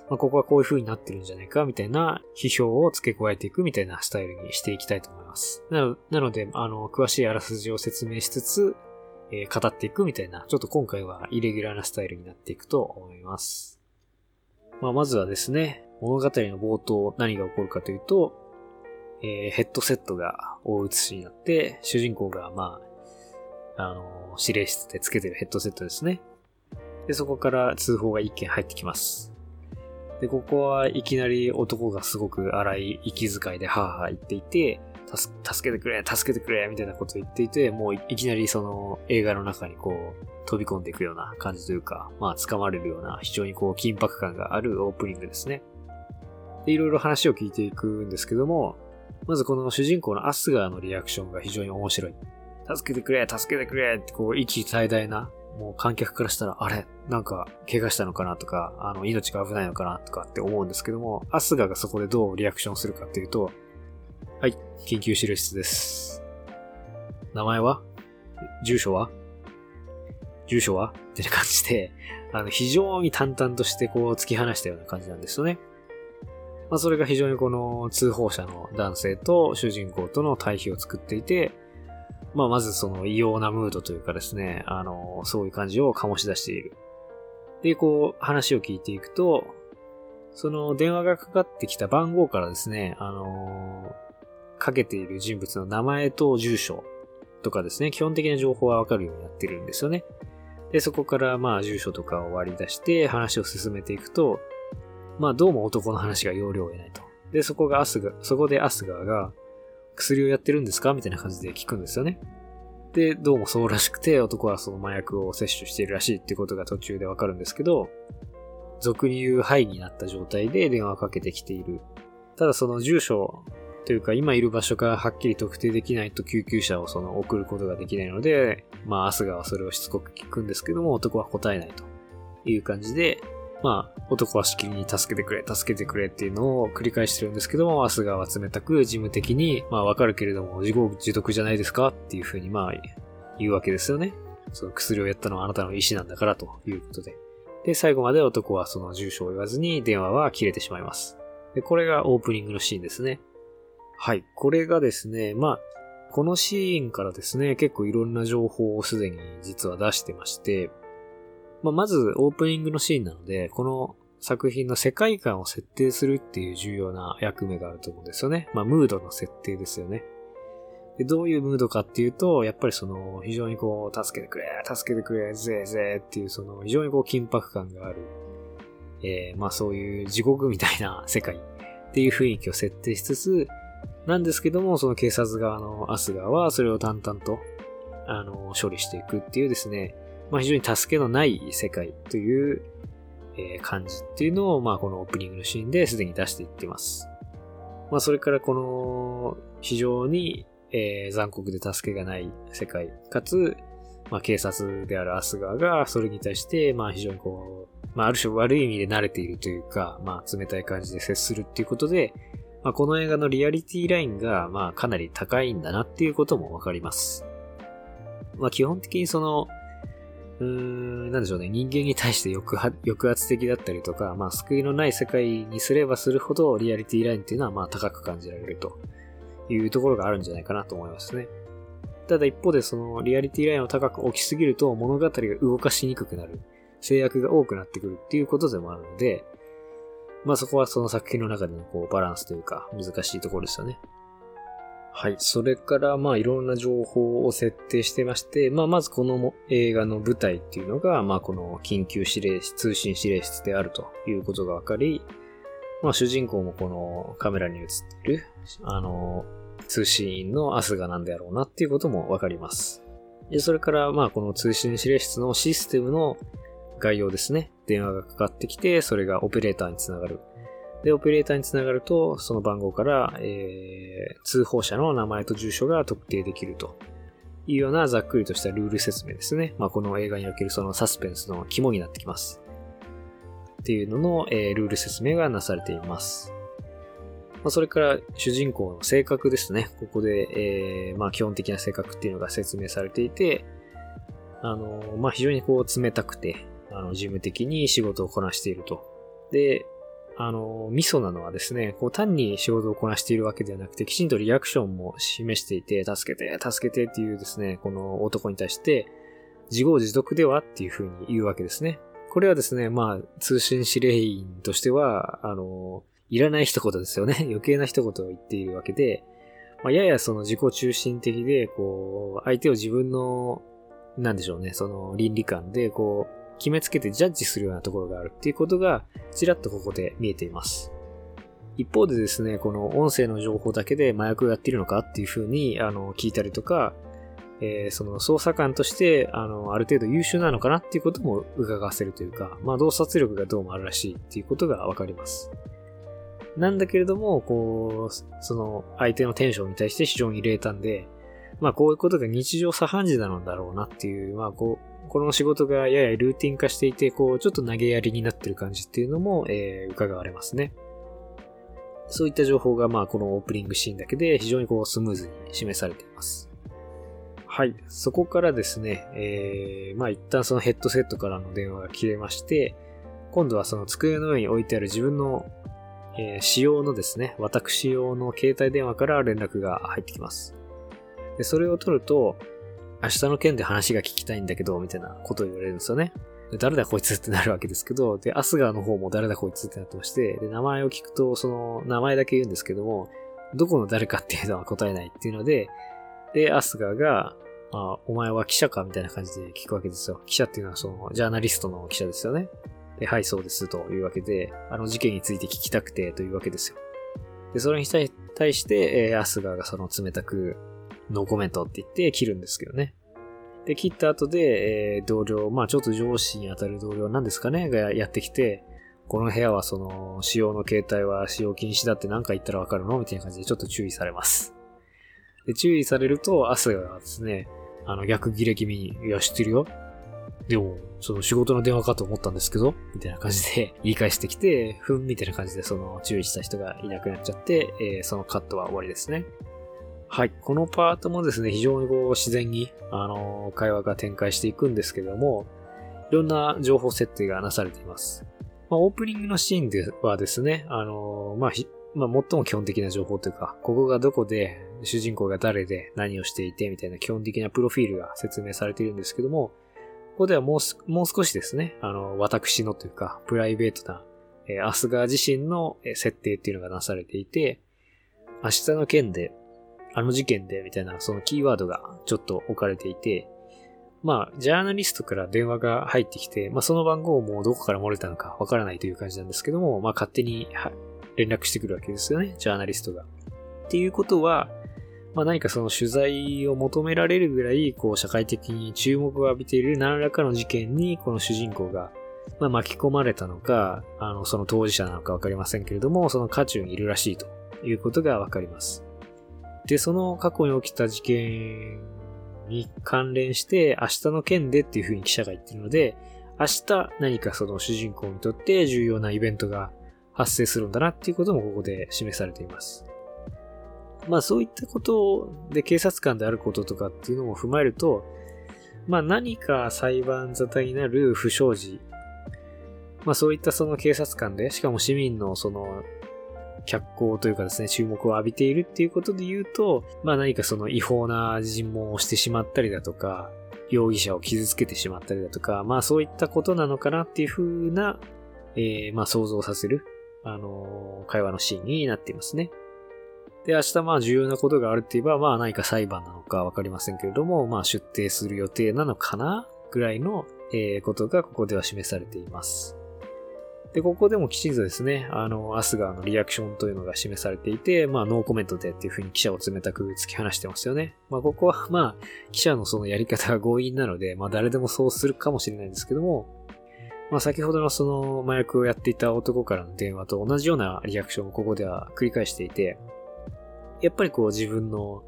まあ、ここはこういう風になってるんじゃないか、みたいな批評を付け加えていくみたいなスタイルにしていきたいと思います。なのなので、あの、詳しいあらすじを説明しつつ、えー、語っていくみたいな、ちょっと今回はイレギュラーなスタイルになっていくと思います。まあ、まずはですね、物語の冒頭何が起こるかというと、えー、ヘッドセットが大写しになって、主人公が、まあ、あの、指令室でつけてるヘッドセットですね。で、そこから通報が一件入ってきます。で、ここはいきなり男がすごく荒い息遣いでハーハー言っていて、助けてくれ、助けてくれ、みたいなことを言っていて、もういきなりその映画の中にこう飛び込んでいくような感じというか、まあ掴まれるような非常にこう緊迫感があるオープニングですね。で、いろいろ話を聞いていくんですけども、まずこの主人公のアスガーのリアクションが非常に面白い。助けてくれ、助けてくれってこう、息最大な、もう観客からしたら、あれなんか、怪我したのかなとか、あの、命が危ないのかなとかって思うんですけども、アスガがそこでどうリアクションするかっていうと、はい、緊急指令室です。名前は？住所は？住所は？って感じで、あの、非常に淡々としてこう突き放したような感じなんですよね。まあ、それが非常にこの通報者の男性と主人公との対比を作っていて、まあ、まずその異様なムードというかですね、あの、そういう感じを醸し出している。で、こう、話を聞いていくと、その電話がかかってきた番号からですね、あのかけている人物の名前と住所とかですね、基本的な情報はわかるようになってるんですよね。で、そこからまあ住所とかを割り出して話を進めていくと、まあどうも男の話が要領を得ないと。で、そこがアスガ、そこでアスガーが、薬をやってるんですか？みたいな感じで聞くんですよね。で、どうもそうらしくて、男はその麻薬を摂取しているらしいってことが途中でわかるんですけど、俗に言う肺になった状態で電話をかけてきている。ただその住所というか今いる場所がはっきり特定できないと救急車をその送ることができないので、まあアスガはそれをしつこく聞くんですけども男は答えないという感じで、まあ、男はしきりに助けてくれ、助けてくれっていうのを繰り返してるんですけども、アスガは冷たく事務的に、まあわかるけれども、自業自得じゃないですかっていうふうにまあ言うわけですよね。その薬をやったのはあなたの意思なんだからということで。で、最後まで男はその住所を言わずに電話は切れてしまいます。で、これがオープニングのシーンですね。はい。これがですね、まあ、このシーンからですね、結構いろんな情報をすでに実は出してまして、まあ、まずオープニングのシーンなので、この作品の世界観を設定するっていう重要な役目があると思うんですよね。まあ、ムードの設定ですよね。で、どういうムードかっていうと、やっぱりその、非常にこう、助けてくれ、助けてくれ、ぜーぜーっていう、その、非常にこう、緊迫感がある、えー、まあそういう地獄みたいな世界っていう雰囲気を設定しつつ、なんですけども、その警察側のアスガーはそれを淡々と、あの、処理していくっていうですね、まあ非常に助けのない世界という、え、感じっていうのを、まあこのオープニングのシーンですでに出していってます。まあそれからこの、非常にえ、残酷で助けがない世界、かつ、まあ、警察であるアスガーが、それに対して、まあ、非常にこう、まあ、ある種悪い意味で慣れているというか、まあ、冷たい感じで接するっていうことで、まあ、この映画のリアリティラインが、まあ、かなり高いんだなっていうこともわかります。まあ、基本的にその、うーん、なんでしょうね、人間に対して抑抑圧的だったりとか、まあ、救いのない世界にすればするほど、リアリティラインっていうのは、まあ、高く感じられると。いうところがあるんじゃないかなと思いますね。ただ一方でそのリアリティラインを高く置きすぎると物語が動かしにくくなる。制約が多くなってくるっていうことでもあるので、まあそこはその作品の中でのこうバランスというか難しいところですよね。はい。それからまあいろんな情報を設定してまして、まあまずこの映画の舞台っていうのが、まあこの緊急指令室、通信指令室であるということがわかり、まあ主人公もこのカメラに映っている、あの、通信員のアスガなんであろうなっていうこともわかります。で、それから、まあ、この通信指令室のシステムの概要ですね。電話がかかってきて、それがオペレーターにつながる。で、オペレーターにつながると、その番号から、えー、通報者の名前と住所が特定できるというようなざっくりとしたルール説明ですね。まあ、この映画におけるそのサスペンスの肝になってきます。っていうのの、えー、ルール説明がなされています。まあ、それから主人公の性格ですね。ここで、えー、まあ基本的な性格っていうのが説明されていて、あの、まあ非常にこう冷たくて、あの、事務的に仕事をこなしていると。で、あの、ミソなのはですね、こう単に仕事をこなしているわけではなくて、きちんとリアクションも示していて、助けて、助けてっていうですね、この男に対して、自業自得ではっていうふうに言うわけですね。これはですね、まあ、通信指令員としては、あの、いらない一言ですよね。*laughs* 余計な一言を言っているわけで、まあ、ややその自己中心的で、こう、相手を自分の、なんでしょうね、その倫理観で、こう、決めつけてジャッジするようなところがあるっていうことが、ちらっとここで見えています。一方でですね、この音声の情報だけで麻薬をやっているのかっていうふうに、あの、聞いたりとか、えー、その捜査官として、あの、ある程度優秀なのかなっていうことも伺わせるというか、まあ、洞察力がどうもあるらしいっていうことがわかります。なんだけれども、こう、その相手のテンションに対して非常に冷淡で、まあこういうことが日常茶飯事なのだろうなっていう、まあこう、この仕事がややルーティン化していて、こう、ちょっと投げやりになってる感じっていうのも、えー、伺われますね。そういった情報が、まあこのオープニングシーンだけで非常にこうスムーズに示されています。はい。そこからですね、えー、まあ一旦そのヘッドセットからの電話が切れまして、今度はその机の上に置いてある自分のえー、使用のですね、私用の携帯電話から連絡が入ってきます。で、それを取ると、明日の件で話が聞きたいんだけど、みたいなことを言われるんですよね。で誰だこいつってなるわけですけど、で、アスガーの方も誰だこいつってなってまして、で、名前を聞くと、その、名前だけ言うんですけども、どこの誰かっていうのは答えないっていうので、で、アスガーが、あ、お前は記者かみたいな感じで聞くわけですよ。記者っていうのはその、ジャーナリストの記者ですよね。で、はい、そうですというわけで、あの事件について聞きたくてというわけですよ。で、それに対して、えー、アスガーがその冷たく、ノーコメントって言って切るんですけどね。で、切った後で、えー、同僚、まあちょっと上司に当たる同僚なんですかね、がやってきて、この部屋はその、使用の携帯は使用禁止だって何か言ったらわかるの？みたいな感じでちょっと注意されます。で、注意されると、アスがですね、あの、逆ギレ気味に、いや、知ってるよ。でも、その仕事の電話かと思ったんですけど、みたいな感じで言い返してきて、ふんみたいな感じでその注意した人がいなくなっちゃって、えー、そのカットは終わりですね。はい。このパートもですね、非常にこう自然に、あの、会話が展開していくんですけども、いろんな情報設定がなされています。まあ、オープニングのシーンではですね、あの、まあ、まあ、最も基本的な情報というか、ここがどこで、主人公が誰で何をしていてみたいな基本的なプロフィールが説明されているんですけども、ここではもうもう少しですね、あの、私のというか、プライベートな、えー、アスガー自身の設定っていうのがなされていて、明日の件で、あの事件で、みたいな、そのキーワードがちょっと置かれていて、まあ、ジャーナリストから電話が入ってきて、まあ、その番号もどこから漏れたのかわからないという感じなんですけども、まあ、勝手に連絡してくるわけですよね、ジャーナリストが。っていうことは、まあ、何かその取材を求められるぐらい、こう、社会的に注目を浴びている何らかの事件に、この主人公が、まあ、巻き込まれたのか、あの、その当事者なのかわかりませんけれども、その渦中にいるらしいということがわかります。で、その過去に起きた事件に関連して、明日の件でっていうふうに記者が言ってるので、明日何かその主人公にとって重要なイベントが発生するんだなっていうこともここで示されています。まあそういったことで警察官であることとかっていうのも踏まえると、まあ何か裁判沙汰になる不祥事、まあそういったその警察官で、しかも市民のその脚光というかですね、注目を浴びているっていうことで言うと、まあ何かその違法な尋問をしてしまったりだとか、容疑者を傷つけてしまったりだとか、まあそういったことなのかなっていうふうな、えー、まあ想像させる、あのー、会話のシーンになっていますね。で、明日まあ重要なことがあるって言えば、まあ何か裁判なのかわかりませんけれども、まあ出廷する予定なのかなぐらいの、えー、ことがここでは示されています。で、ここでもきちんとですね、あの、アスガーのリアクションというのが示されていて、まあ、ノーコメントでっていう風に記者を冷たく突き放してますよね。まあ、ここは、まあ、記者のそのやり方が強引なので、まあ、誰でもそうするかもしれないんですけども、まあ、先ほどのその麻薬をやっていた男からの電話と同じようなリアクションをここでは繰り返していて、やっぱりこう自分の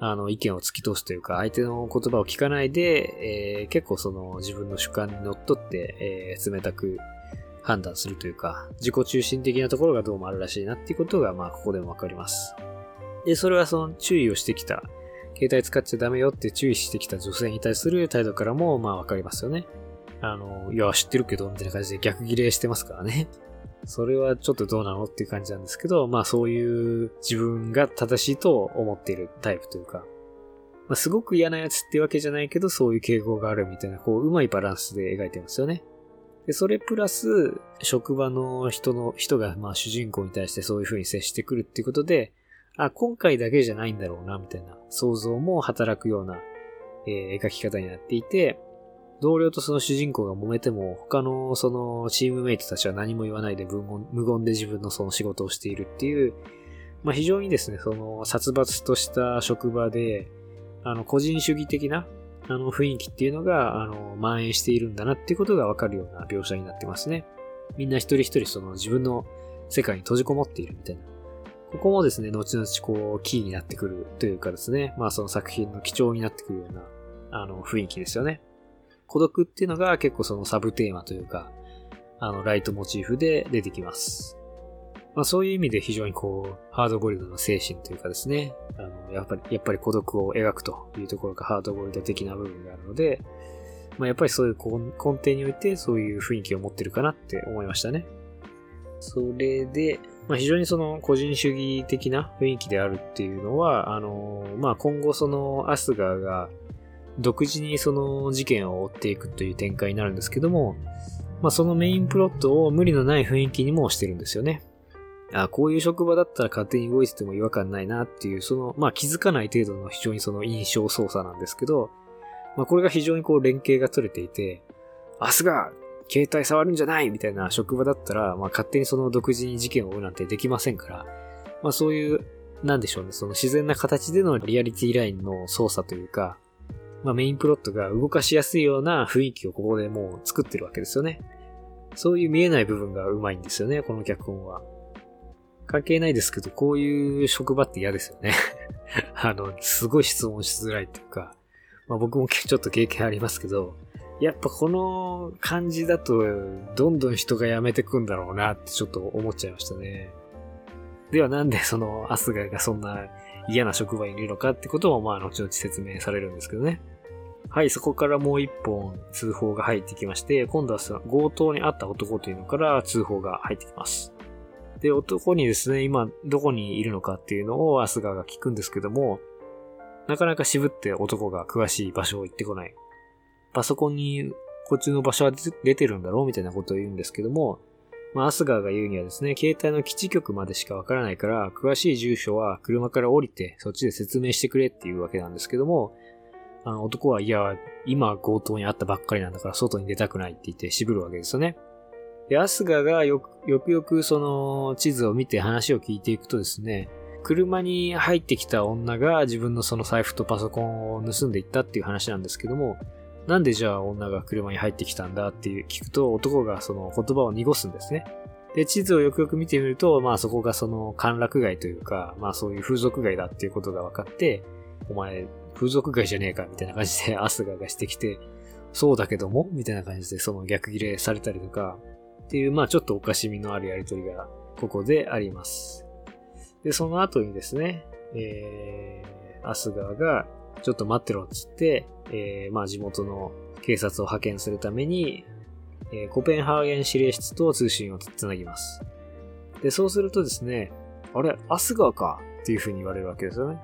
あの意見を突き通すというか、相手の言葉を聞かないで、えー、結構その自分の主観にのっとって、えー、冷たく判断するというか、自己中心的なところがどうもあるらしいなっていうことが、まあ、ここでもわかります。で、それはその注意をしてきた、携帯使っちゃダメよって注意してきた女性に対する態度からも、まあ、わかりますよね。あの、いや、知ってるけど、みたいな感じで逆ギレしてますからね。*laughs* それはちょっとどうなのっていう感じなんですけど、まあそういう自分が正しいと思っているタイプというか、まあ、すごく嫌なやつってわけじゃないけど、そういう傾向があるみたいな、こう、うまいバランスで描いてますよね。で、それプラス、職場の人の、人が、まあ主人公に対してそういう風に接してくるっていうことで、あ、今回だけじゃないんだろうな、みたいな想像も働くような、えー、描き方になっていて、同僚とその主人公が揉めても、他のそのチームメイトたちは何も言わないで無言で自分のその仕事をしているっていう、まあ非常にですね、その殺伐とした職場で、あの個人主義的なあの雰囲気っていうのが、あの、蔓延しているんだなっていうことがわかるような描写になってますね。みんな一人一人その自分の世界に閉じこもっているみたいな。ここもですね、後々こう、キーになってくるというかですね、まあその作品の基調になってくるような、あの、雰囲気ですよね。孤独っていうのが結構そのサブテーマというか、あの、ライトモチーフで出てきます。まあそういう意味で非常にこう、ハードボイルドの精神というかですね、あの、やっぱり、やっぱり孤独を描くというところがハードボイルド的な部分があるので、まあやっぱりそういう根底においてそういう雰囲気を持ってるかなって思いましたね。それで、まあ非常にその個人主義的な雰囲気であるっていうのは、あの、まあ今後そのアスガーが独自にその事件を追っていくという展開になるんですけども、まあそのメインプロットを無理のない雰囲気にもしてるんですよね。あこういう職場だったら勝手に動いてても違和感ないなっていう、その、まあ気づかない程度の非常にその印象操作なんですけど、まあこれが非常にこう連携が取れていて、明日が携帯触るんじゃないみたいな職場だったら、まあ勝手にその独自に事件を追うなんてできませんから、まあそういう、なんでしょうね、その自然な形でのリアリティラインの操作というか、まあメインプロットが動かしやすいような雰囲気をここでもう作ってるわけですよね。そういう見えない部分がうまいんですよね、この脚本は。関係ないですけど、こういう職場って嫌ですよね *laughs* あの、すごい質問しづらいっていうか、まあ僕もちょっと経験ありますけど、やっぱこの感じだと、どんどん人が辞めてくんだろうなってちょっと思っちゃいましたね。ではなんでそのアスガがそんな嫌な職場にいるのかってこともまあ後々説明されるんですけどね。はい、そこからもう一本通報が入ってきまして、今度は強盗にあった男というのから通報が入ってきます。で、男にですね、今どこにいるのかっていうのをアスガーが聞くんですけども、なかなか渋って男が詳しい場所を行ってこない。パソコンにこっちの場所は出てるんだろうみたいなことを言うんですけども、まあ、アスガーが言うにはですね、携帯の基地局までしかわからないから、詳しい住所は車から降りて、そっちで説明してくれっていうわけなんですけども、あの、男は、いや、今強盗に会ったばっかりなんだから外に出たくないって言って渋るわけですよね。で、アスガがよく、よくよくその地図を見て話を聞いていくとですね、車に入ってきた女が自分のその財布とパソコンを盗んでいったっていう話なんですけども、なんでじゃあ女が車に入ってきたんだっていう聞くと男がその言葉を濁すんですね。で、地図をよくよく見てみると、まあそこがその歓楽街というか、まあそういう風俗街だっていうことが分かって、お前風俗街じゃねえか、みたいな感じでアスガがしてきて、そうだけどもみたいな感じでその逆ギレされたりとか、っていう、まあちょっとおかしみのあるやりとりが、ここであります。で、その後にですね、えー、アスガーが、ちょっと待ってろっつって、えー、まあ地元の警察を派遣するために、えー、コペンハーゲン指令室と通信をつなぎます。で、そうするとですね、あれ、アスガーかっていう風に言われるわけですよね。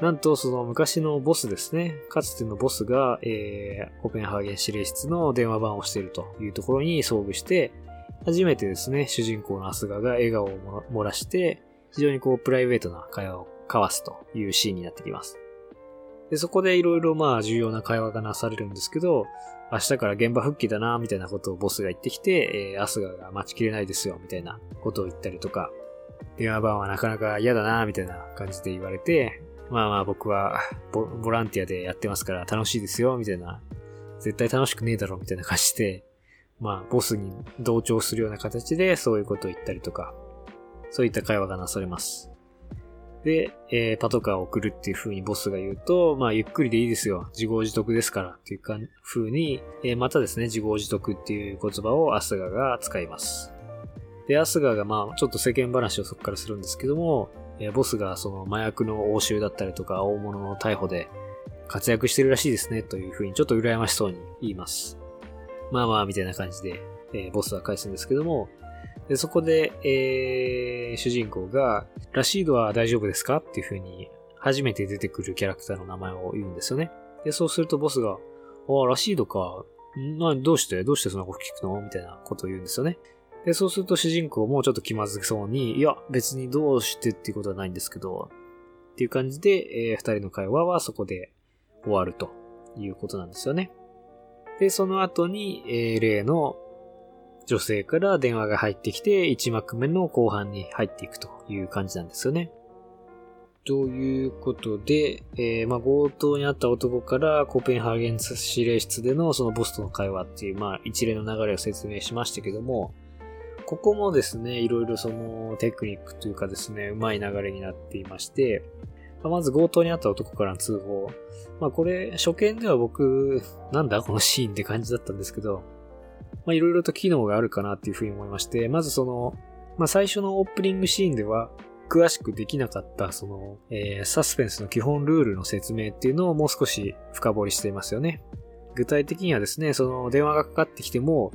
なんと、その昔のボスですね。かつてのボスが、えー、コペンハーゲン指令室の電話番をしているというところに遭遇して、初めてですね、主人公のアスガが笑顔を漏らして、非常にこう、プライベートな会話を交わすというシーンになってきます。で、そこでいろいろまあ重要な会話がなされるんですけど、明日から現場復帰だな、みたいなことをボスが言ってきて、えー、アスガが待ちきれないですよ、みたいなことを言ったりとか、電話番はなかなか嫌だな、みたいな感じで言われて、まあまあ僕はボボランティアでやってますから楽しいですよ、みたいな。絶対楽しくねえだろ、みたいな感じで、まあボスに同調するような形でそういうことを言ったりとか、そういった会話がなされます。で、えー、パトカーを送るっていう風にボスが言うと、まあ、ゆっくりでいいですよ。自業自得ですからっていうか、風に、えー、またですね、自業自得っていう言葉をアスガが使います。で、アスガがまあ、ちょっと世間話をそこからするんですけども、えー、ボスがその麻薬の押収だったりとか、大物の逮捕で活躍してるらしいですね、という風にちょっと羨ましそうに言います。まあまあ、みたいな感じで、えー、ボスは返すんですけども、で、そこで、えー、主人公が、ラシードは大丈夫ですかっていう風に、初めて出てくるキャラクターの名前を言うんですよね。で、そうするとボスが、ああ、ラシードか。な、どうして？どうしてそんなこと聞くの？みたいなことを言うんですよね。で、そうすると主人公もちょっと気まずそうに、いや、別にどうしてっていうことはないんですけど、っていう感じで、えー、二人の会話はそこで終わるということなんですよね。で、その後に、えー、例の女性から電話が入ってきて、1幕目の後半に入っていくという感じなんですよね。ということで、えー、まあ、強盗にあった男からコペンハーゲン指令室でのそのボスとの会話っていう、まあ、一連の流れを説明しましたけども、ここもですね、いろいろそのテクニックというかですね、うまい流れになっていまして、ま、ず強盗にあった男からの通報。まあこれ、初見では僕、なんだこのシーンって感じだったんですけど、まあいろいろと機能があるかなっていうふうに思いまして、まずその、まあ最初のオープニングシーンでは、詳しくできなかった、その、えー、サスペンスの基本ルールの説明っていうのをもう少し深掘りしていますよね。具体的にはですね、その電話がかかってきても、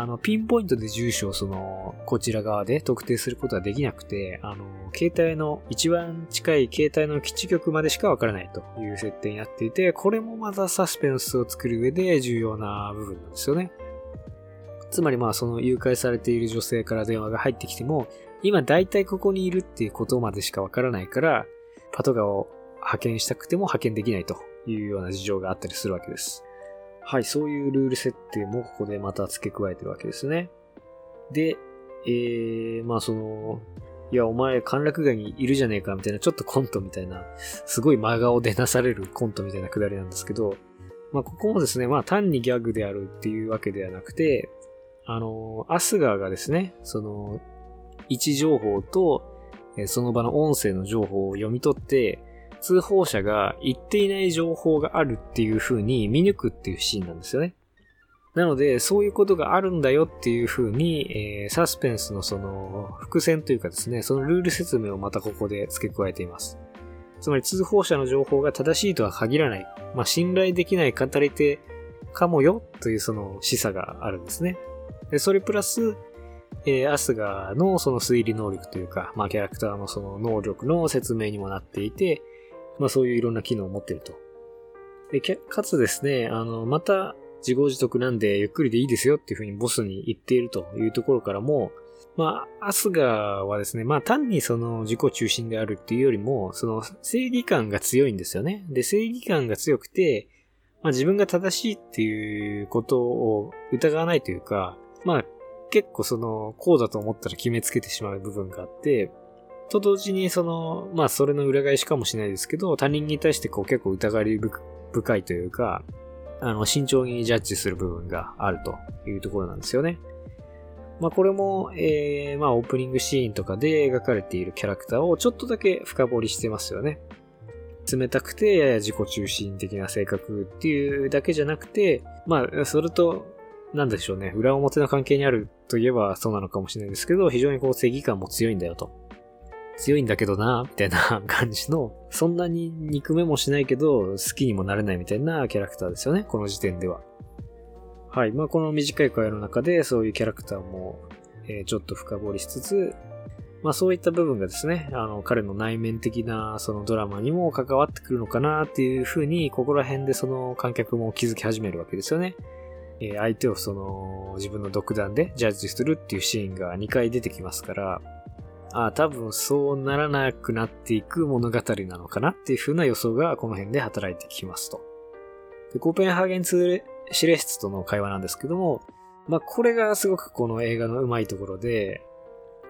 あの、ピンポイントで住所をその、こちら側で特定することはできなくて、あの、携帯の、一番近い携帯の基地局までしかわからないという設定になっていて、これもまたサスペンスを作る上で重要な部分なんですよね。つまりまあその誘拐されている女性から電話が入ってきても、今大体ここにいるっていうことまでしかわからないから、パトカーを派遣したくても派遣できないというような事情があったりするわけです。はい、そういうルール設定もここでまた付け加えてるわけですね。で、えー、まあその、いや、お前、歓楽街にいるじゃねえか、みたいな、ちょっとコントみたいな、すごい真顔でなされるコントみたいなくだりなんですけど、まあ、ここもですね、まあ、単にギャグであるっていうわけではなくて、あの、アスガーがですね、その、位置情報と、その場の音声の情報を読み取って、通報者が言っていない情報があるっていう風に見抜くっていうシーンなんですよね。なので、そういうことがあるんだよっていう風に、えー、サスペンスのその、伏線というかですね、そのルール説明をまたここで付け加えています。つまり通報者の情報が正しいとは限らない。まあ、信頼できない語り手かもよというその示唆があるんですね。で、それプラス、えー、アスガのその推理能力というか、まあ、キャラクターのその能力の説明にもなっていて、まあ、そういういろんな機能を持ってると。で、かつですね、あの、また、自業自得なんでゆっくりでいいですよっていうふうにボスに言っているというところからも、まあ、アスガーはですね、まあ単にその自己中心であるっていうよりも、その正義感が強いんですよね。で、正義感が強くて、まあ自分が正しいっていうことを疑わないというか、まあ結構その、こうだと思ったら決めつけてしまう部分があって、と同時にその、まあそれの裏返しかもしれないですけど、他人に対してこう結構疑り深いというか、あの、慎重にジャッジする部分があるというところなんですよね。まあこれも、えー、まあオープニングシーンとかで描かれているキャラクターをちょっとだけ深掘りしてますよね。冷たくてやや自己中心的な性格っていうだけじゃなくて、まあそれと、なんでしょうね、裏表の関係にあるといえばそうなのかもしれないですけど、非常にこう正義感も強いんだよと。強いんだけどな、みたいな *laughs* 感じの、そんなに憎めもしないけど、好きにもなれないみたいなキャラクターですよね、この時点では。はい。まあ、この短い会話の中で、そういうキャラクターも、えー、ちょっと深掘りしつつ、まあ、そういった部分がですね、あの、彼の内面的な、そのドラマにも関わってくるのかなっていうふうに、ここら辺でその観客も気づき始めるわけですよね。えー、相手をその、自分の独断でジャッジするっていうシーンが2回出てきますから、あ多分そうならなくなっていく物語なのかなっていう風な予想がこの辺で働いてきますと。でコーペンハーゲンツ司令室との会話なんですけども、まあこれがすごくこの映画の上手いところで、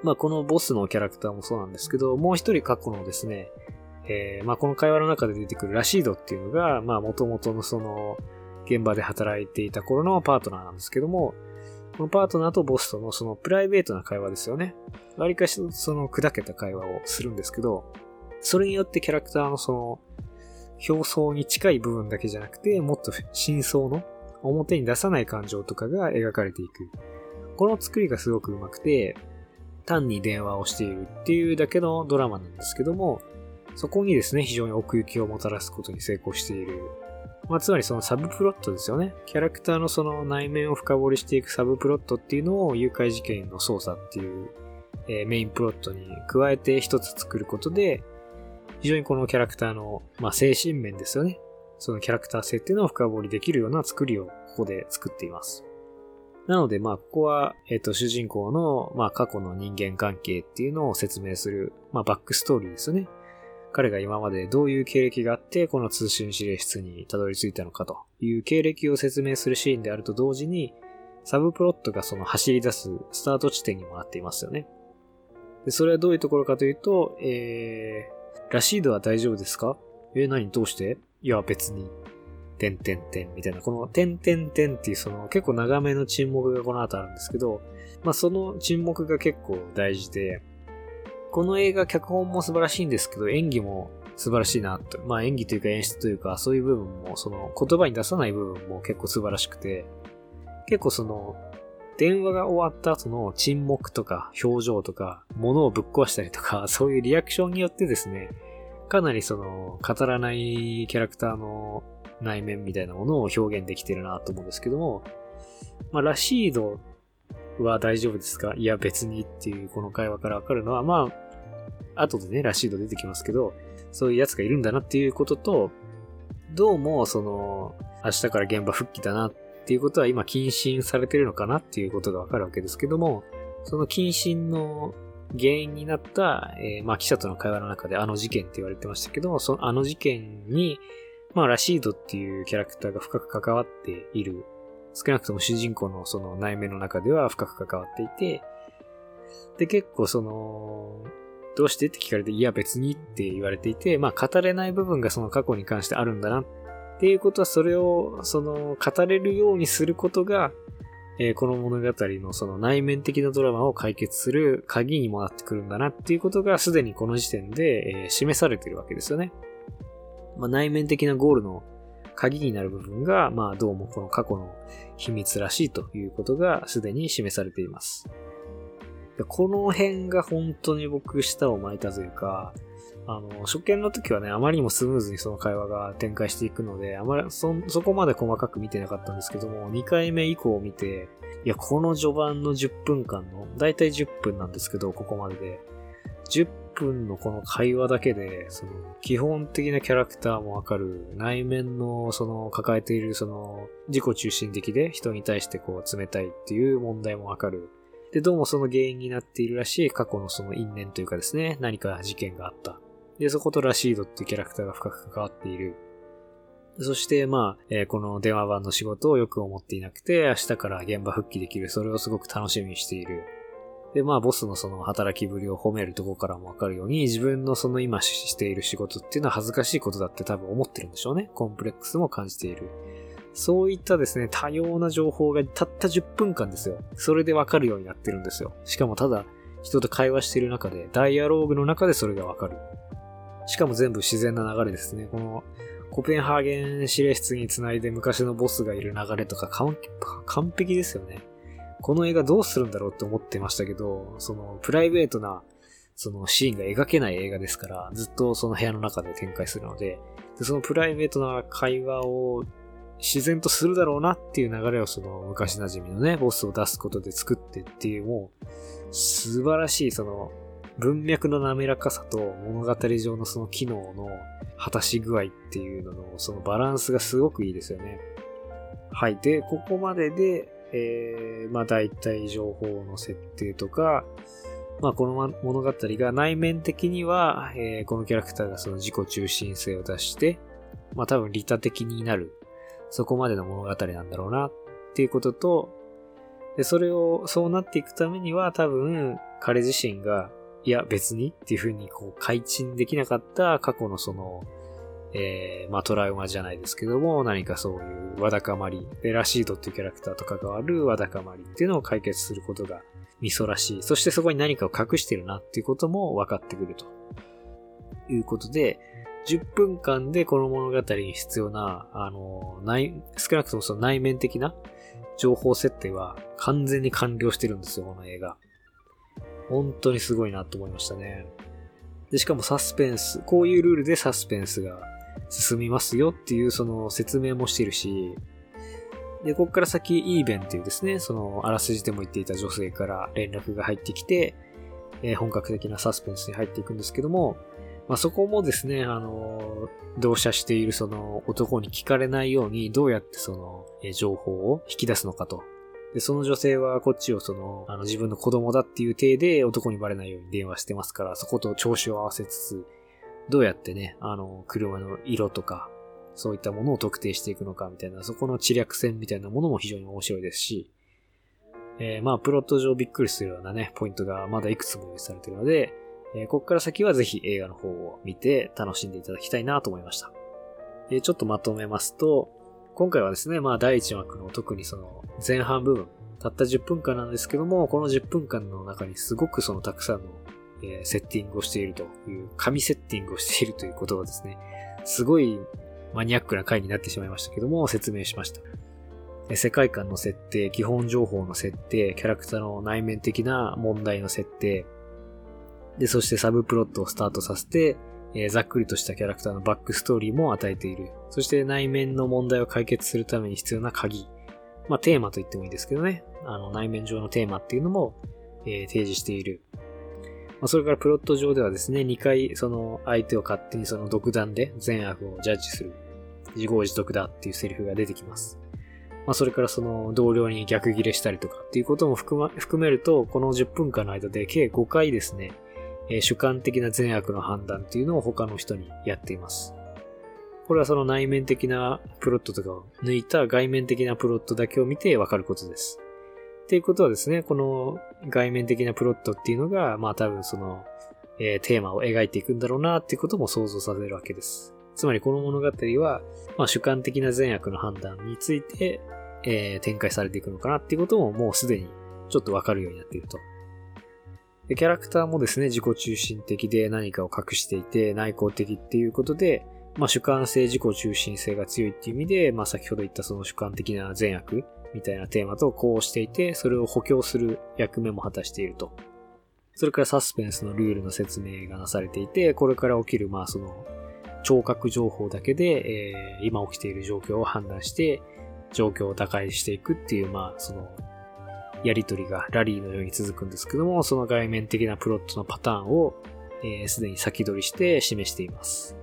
まあこのボスのキャラクターもそうなんですけど、もう一人過去のですね、えー、まあこの会話の中で出てくるラシードっていうのが、まあ元々のその現場で働いていた頃のパートナーなんですけども、このパートナーとボスとのそのプライベートな会話ですよね。割かしその砕けた会話をするんですけど、それによってキャラクターのその表層に近い部分だけじゃなくて、もっと真相の表に出さない感情とかが描かれていく。この作りがすごく上手くて、単に電話をしているっていうだけのドラマなんですけども、そこにですね、非常に奥行きをもたらすことに成功しているまあ、つまりそのサブプロットですよね。キャラクターのその内面を深掘りしていくサブプロットっていうのを誘拐事件の捜査っていう、えー、メインプロットに加えて一つ作ることで、非常にこのキャラクターの、まあ、精神面ですよね。そのキャラクター性っていうのを深掘りできるような作りをここで作っています。なので、まあ、ここは、えっ、ー、と、主人公の、まあ、過去の人間関係っていうのを説明する、まあ、バックストーリーですよね。彼が今までどういう経歴があって、この通信指令室にたどり着いたのかという経歴を説明するシーンであると同時に、サブプロットがその走り出すスタート地点にもなっていますよね。で、それはどういうところかというと、えー、ラシードは大丈夫ですか？えー、何？どうして？いや、別に。てんてんてんみたいな、このてんてんてんっていうその結構長めの沈黙がこの後あるんですけど、まあその沈黙が結構大事で、この映画脚本も素晴らしいんですけど、演技も素晴らしいなと。まあ演技というか演出というか、そういう部分も、その言葉に出さない部分も結構素晴らしくて、結構その、電話が終わった後の沈黙とか表情とか、物をぶっ壊したりとか、*laughs* そういうリアクションによってですね、かなりその、語らないキャラクターの内面みたいなものを表現できてるなと思うんですけども、まあ、ラシードは大丈夫ですか？いや別にっていうこの会話からわかるのは、まあ、後でね、ラシード出てきますけど、そういう奴がいるんだなっていうことと、どうも、その、明日から現場復帰だなっていうことは今謹慎されてるのかなっていうことがわかるわけですけども、その謹慎の原因になった、えー、まあ記者との会話の中であの事件って言われてましたけど、そのあの事件に、まあラシードっていうキャラクターが深く関わっている少なくとも主人公のその内面の中では深く関わっていて、で、結構その、どうしてって聞かれて、いや別にって言われていて、まあ語れない部分がその過去に関してあるんだなっていうことは、それを、その、語れるようにすることが、えー、この物語のその内面的なドラマを解決する鍵にもなってくるんだなっていうことがすでにこの時点で、えー、示されてるわけですよね。まあ、内面的なゴールの鍵になる部分が、まあどうもこの過去の秘密らしいということがすでに示されています。この辺が本当に僕舌を巻いたというか、あの、初見の時はね、あまりにもスムーズにその会話が展開していくので、あまりそ、そこまで細かく見てなかったんですけども、2回目以降を見て、いや、この序盤の10分間の、だいたい10分なんですけど、ここまでで、10分のこの会話だけで、その、基本的なキャラクターもわかる、内面の、その、抱えている、その、自己中心的で人に対してこう、冷たいっていう問題もわかる。で、どうもその原因になっているらしい過去のその因縁というかですね、何か事件があった。で、そことラシードっていうキャラクターが深く関わっている。そして、まあ、えー、この電話番の仕事をよく思っていなくて、明日から現場復帰できる。それをすごく楽しみにしている。で、まあ、ボスのその働きぶりを褒めるとこからもわかるように、自分のその今している仕事っていうのは恥ずかしいことだって多分思ってるんでしょうね。コンプレックスも感じている。そういったですね、多様な情報がたった10分間ですよ。それでわかるようになってるんですよ。しかもただ、人と会話している中で、ダイアローグの中でそれがわかる。しかも全部自然な流れですね。この、コペンハーゲン指令室につないで昔のボスがいる流れとか完璧ですよね。この映画どうするんだろうって思ってましたけど、そのプライベートなそのシーンが描けない映画ですから、ずっとその部屋の中で展開するので、でそのプライベートな会話を自然とするだろうなっていう流れをその昔馴染みのね、ボスを出すことで作ってっていうもう素晴らしいその文脈の滑らかさと物語上のその機能の果たし具合っていうののそのバランスがすごくいいですよね。はい。で、ここまでで、えー、まあ大体情報の設定とか、まあこの物語が内面的には、えー、このキャラクターがその自己中心性を出して、まあ多分利他的になる、そこまでの物語なんだろうなっていうことと、で、それを、そうなっていくためには多分彼自身がいや別にっていうふうにこう改陳できなかった過去のその、えー、まあトラウマじゃないですけども、何かそういうわだかまり、で、ラシードっていうキャラクターと関わるわだかまりっていうのを解決することがミソらしい。そしてそこに何かを隠してるなっていうことも分かってくると。いうことで、10分間でこの物語に必要な、あの、内、少なくともその内面的な情報設定は完全に完了してるんですよ、この映画。本当にすごいなと思いましたね。で、しかもサスペンス、こういうルールでサスペンスが進みますよっていうその説明もしてるし、で、こっから先、イーベンっていうですね、その、あらすじでも言っていた女性から連絡が入ってきて、えー、本格的なサスペンスに入っていくんですけども、まあ、そこもですね、あの、同社しているその男に聞かれないように、どうやってその、え、情報を引き出すのかと。で、その女性はこっちをその、あの自分の子供だっていう体で男にバレないように電話してますから、そこと調子を合わせつつ、どうやってね、あの、車の色とか、そういったものを特定していくのかみたいな、そこの知略戦みたいなものも非常に面白いですし、えー、まあ、プロット上びっくりするようなね、ポイントがまだいくつも用意されているので、えー、ここから先はぜひ映画の方を見て楽しんでいただきたいなと思いました。で、ちょっとまとめますと、今回はですね、まあ第1幕の特にその前半部分、たった10分間なんですけども、この10分間の中にすごくそのたくさんの、え、セッティングをしているという、紙セッティングをしているということはですね、すごいマニアックな回になってしまいましたけども、説明しました。世界観の設定、基本情報の設定、キャラクターの内面的な問題の設定、で、そしてサブプロットをスタートさせて、えー、ざっくりとしたキャラクターのバックストーリーも与えている。そして内面の問題を解決するために必要な鍵。まあ、テーマと言ってもいいですけどね。あの、内面上のテーマっていうのも、えー、提示している。まあ、それからプロット上ではですね、2回その相手を勝手にその独断で善悪をジャッジする。自業自得だっていうセリフが出てきます。まあ、それからその同僚に逆ギレしたりとかっていうことも含,、ま、含めると、この10分間の間で計5回ですね、え主観的な善悪の判断っていうのを他の人にやっています。これはその内面的なプロットとかを抜いた外面的なプロットだけを見てわかることです。っていうことはですね、この外面的なプロットっていうのが、まあ多分その、えー、テーマを描いていくんだろうなっていうことも想像させるわけです。つまりこの物語は、まあ主観的な善悪の判断について、えー、展開されていくのかなっていうことももうすでにちょっとわかるようになっていると。で、キャラクターもですね、自己中心的で何かを隠していて内向的っていうことで、まあ主観性、自己中心性が強いっていう意味で、まあ先ほど言ったその主観的な善悪みたいなテーマとこうしていて、それを補強する役目も果たしていると。それからサスペンスのルールの説明がなされていて、これから起きる、まあその、聴覚情報だけで、えー、今起きている状況を判断して、状況を打開していくっていう、まあその、やりとりがラリーのように続くんですけども、その外面的なプロットのパターンを、えー、すでに先取りして示しています。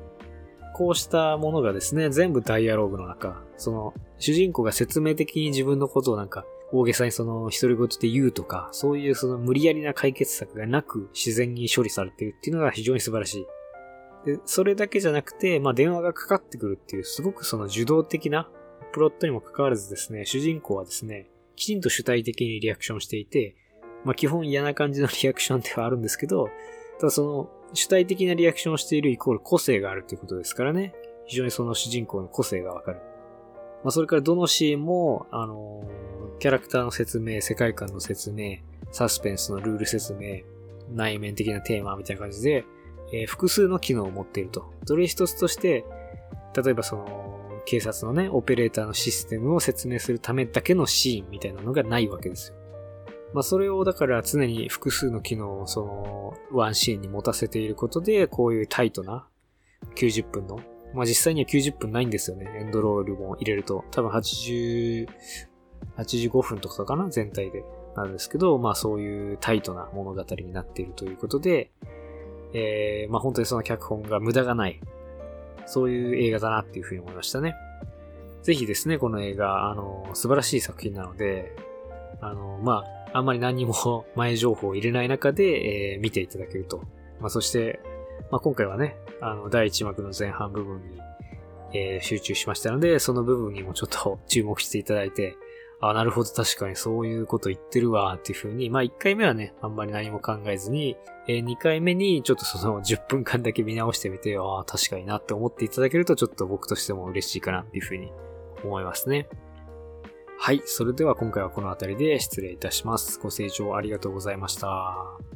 こうしたものがですね、全部ダイアログの中、その、主人公が説明的に自分のことをなんか、大げさにその、独り言で言うとか、そういうその無理やりな解決策がなく自然に処理されているっていうのが非常に素晴らしい。で、それだけじゃなくて、まあ電話がかかってくるっていう、すごくその受動的なプロットにも関わらずですね、主人公はですね、きちんと主体的にリアクションしていて、まあ基本嫌な感じのリアクションではあるんですけど、ただその主体的なリアクションをしているイコール個性があるということですからね。非常にその主人公の個性がわかる。まあそれからどのシーンも、あのー、キャラクターの説明、世界観の説明、サスペンスのルール説明、内面的なテーマみたいな感じで、えー、複数の機能を持っていると。それ一つとして、例えばその、警察のね、オペレーターのシステムを説明するためだけのシーンみたいなのがないわけですよ。まあそれをだから常に複数の機能をそのワンシーンに持たせていることで、こういうタイトな90分の、まあ実際には90分ないんですよね。エンドロールも入れると。多分80、85分とかかな？全体で。なんですけど、まあそういうタイトな物語になっているということで、えー、まあ本当にその脚本が無駄がない。そういう映画だなっていうふうに思いましたね。ぜひですね、この映画、あの、素晴らしい作品なので、あの、まあ、あんまり何も前情報を入れない中で、えー、見ていただけると。まあ、そして、まあ、今回はね、あの、第1幕の前半部分に、えー、集中しましたので、その部分にもちょっと *laughs* 注目していただいて、あ、なるほど、確かにそういうこと言ってるわ、っていう風に、まあ1回目はね、あんまり何も考えずに、えー、2回目にちょっとその10分間だけ見直してみて、ああ、確かになって思っていただけると、ちょっと僕としても嬉しいかな、っていう風に思いますね。はい。それでは今回はこの辺りで失礼いたします。ご清聴ありがとうございました。